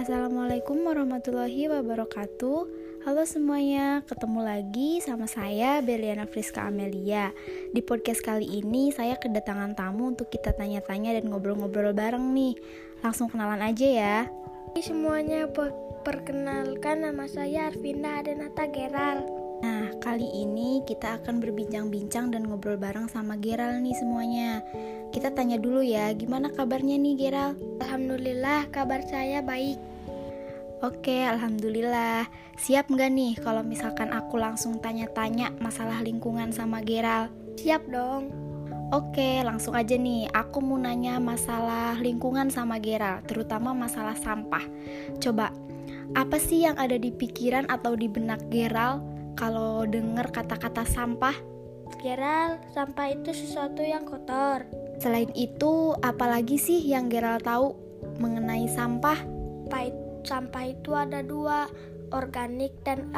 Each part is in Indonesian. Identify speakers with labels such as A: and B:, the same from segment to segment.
A: Assalamualaikum warahmatullahi wabarakatuh. Halo semuanya, ketemu lagi sama saya Beliana Friska Amelia. Di podcast kali ini saya kedatangan tamu untuk kita tanya-tanya dan ngobrol-ngobrol bareng nih. Langsung kenalan aja ya.
B: Hai semuanya, perkenalkan nama saya Arvinda Adenata Geral.
A: Nah, kali ini kita akan berbincang-bincang dan ngobrol bareng sama Geral nih semuanya. Kita tanya dulu ya, gimana kabarnya nih Geral?
B: Alhamdulillah, kabar saya baik
A: Oke, alhamdulillah. Siap nggak nih kalau misalkan aku langsung tanya-tanya masalah lingkungan sama Geral?
B: Siap dong.
A: Oke, langsung aja nih. Aku mau nanya masalah lingkungan sama Geral, terutama masalah sampah. Coba, apa sih yang ada di pikiran atau di benak Geral kalau denger kata-kata sampah?
B: Geral, sampah itu sesuatu yang kotor.
A: Selain itu, apalagi sih yang Geral tahu mengenai sampah?
B: Itu sampah itu ada dua, organik dan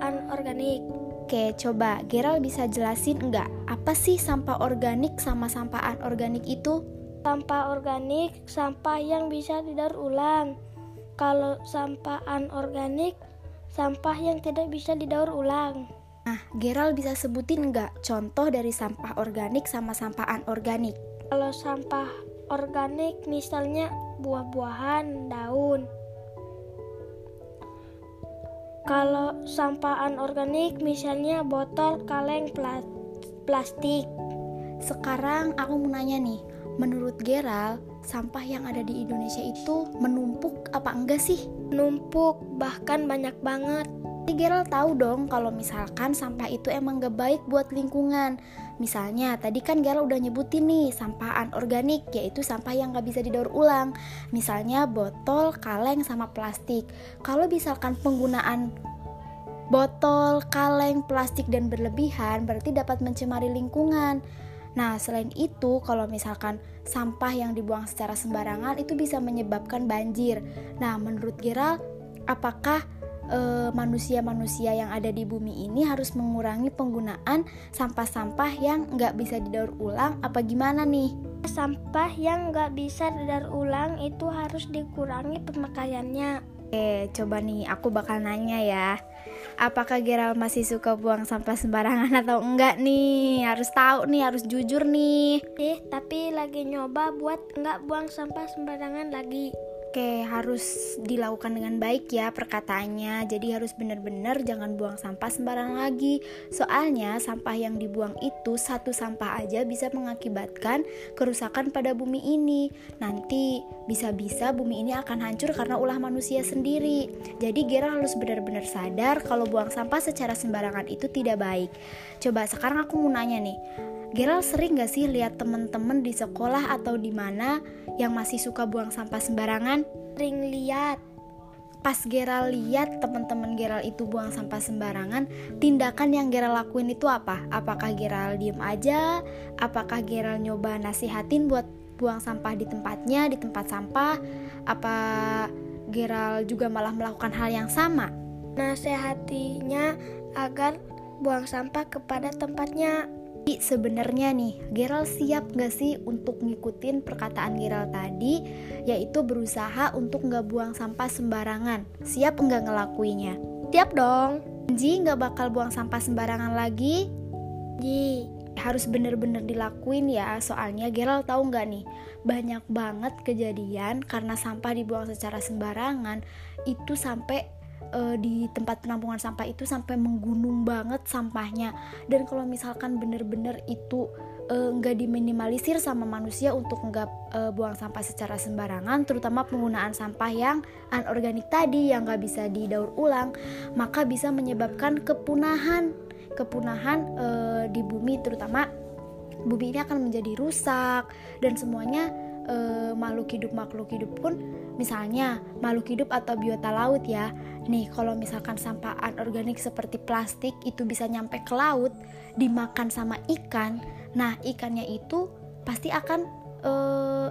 B: anorganik.
A: Oke, coba Geral bisa jelasin enggak apa sih sampah organik sama sampah anorganik itu?
B: Sampah organik sampah yang bisa didaur ulang. Kalau sampah anorganik sampah yang tidak bisa didaur ulang.
A: Nah, Geral bisa sebutin enggak contoh dari sampah organik sama sampah anorganik?
B: Kalau sampah organik misalnya buah-buahan, daun. Kalau sampah anorganik misalnya botol, kaleng, plastik.
A: Sekarang aku mau nanya nih, menurut Geral, sampah yang ada di Indonesia itu menumpuk apa enggak sih?
B: Menumpuk, bahkan banyak banget.
A: Gerald tahu dong kalau misalkan sampah itu emang gak baik buat lingkungan. Misalnya tadi kan Gerald udah nyebutin nih sampah anorganik yaitu sampah yang gak bisa didaur ulang. Misalnya botol, kaleng, sama plastik. Kalau misalkan penggunaan botol, kaleng, plastik dan berlebihan berarti dapat mencemari lingkungan. Nah, selain itu, kalau misalkan sampah yang dibuang secara sembarangan itu bisa menyebabkan banjir. Nah, menurut Gerald, apakah manusia-manusia yang ada di bumi ini harus mengurangi penggunaan sampah-sampah yang nggak bisa didaur ulang apa gimana nih?
B: Sampah yang nggak bisa didaur ulang itu harus dikurangi pemakaiannya.
A: Oke, coba nih aku bakal nanya ya. Apakah Geral masih suka buang sampah sembarangan atau enggak nih? Harus tahu nih, harus jujur nih.
B: Eh, tapi lagi nyoba buat nggak buang sampah sembarangan lagi.
A: Oke, harus dilakukan dengan baik ya perkataannya. Jadi harus benar-benar jangan buang sampah sembarangan lagi. Soalnya sampah yang dibuang itu satu sampah aja bisa mengakibatkan kerusakan pada bumi ini. Nanti bisa-bisa bumi ini akan hancur karena ulah manusia sendiri. Jadi Gera harus benar-benar sadar kalau buang sampah secara sembarangan itu tidak baik. Coba sekarang aku mau nanya nih. Gerald sering gak sih lihat temen-temen di sekolah atau di mana yang masih suka buang sampah sembarangan?
B: Sering lihat.
A: Pas Gerald lihat teman-teman Gerald itu buang sampah sembarangan, tindakan yang Gerald lakuin itu apa? Apakah Gerald diem aja? Apakah Gerald nyoba nasihatin buat buang sampah di tempatnya, di tempat sampah? Apa Gerald juga malah melakukan hal yang sama?
B: Nasihatinya agar buang sampah kepada tempatnya
A: sebenarnya nih, Gerald siap gak sih untuk ngikutin perkataan Gerald tadi, yaitu berusaha untuk gak buang sampah sembarangan? Siap nggak ngelakuinya?
B: Siap dong.
A: Ji nggak bakal buang sampah sembarangan lagi?
B: Ji,
A: harus bener-bener dilakuin ya soalnya Gerald tahu nggak nih banyak banget kejadian karena sampah dibuang secara sembarangan itu sampai uh, di tempat penampungan sampah itu sampai menggunung banget sampahnya. Dan kalau misalkan bener-bener itu eh, nggak uh, diminimalisir sama manusia untuk nggak uh, buang sampah secara sembarangan terutama penggunaan sampah yang anorganik tadi yang nggak bisa didaur ulang maka bisa menyebabkan kepunahan. Kepunahan uh, di bumi terutama bumi ini akan menjadi rusak dan semuanya uh, makhluk hidup makhluk hidup pun misalnya makhluk hidup atau biota laut ya. Nih kalau misalkan sampah anorganik seperti plastik itu bisa nyampe ke laut dimakan sama ikan nah ikannya itu pasti akan uh,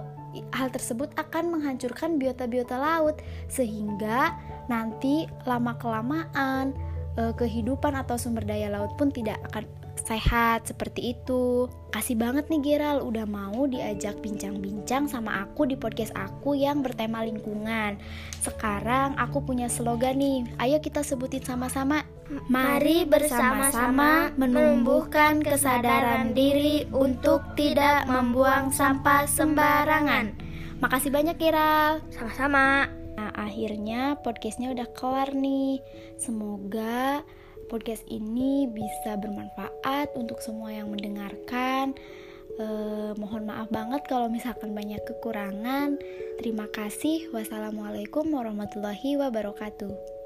A: hal tersebut akan menghancurkan biota-biota laut. Sehingga nanti lama kelamaan uh, kehidupan atau sumber daya laut pun tidak akan sehat seperti itu. Kasih banget nih Geral udah mau diajak bincang-bincang sama aku di podcast aku yang bertema lingkungan. Sekarang aku punya slogan nih. Ayo kita sebutin sama-sama. Mari bersama-sama menumbuhkan kesadaran diri untuk tidak membuang sampah sembarangan. Makasih banyak Geral.
B: Sama-sama.
A: Nah, akhirnya podcastnya udah kelar nih. Semoga podcast ini bisa bermanfaat untuk semua yang mendengarkan. Eh, mohon maaf banget kalau misalkan banyak kekurangan. Terima kasih. Wassalamualaikum warahmatullahi wabarakatuh.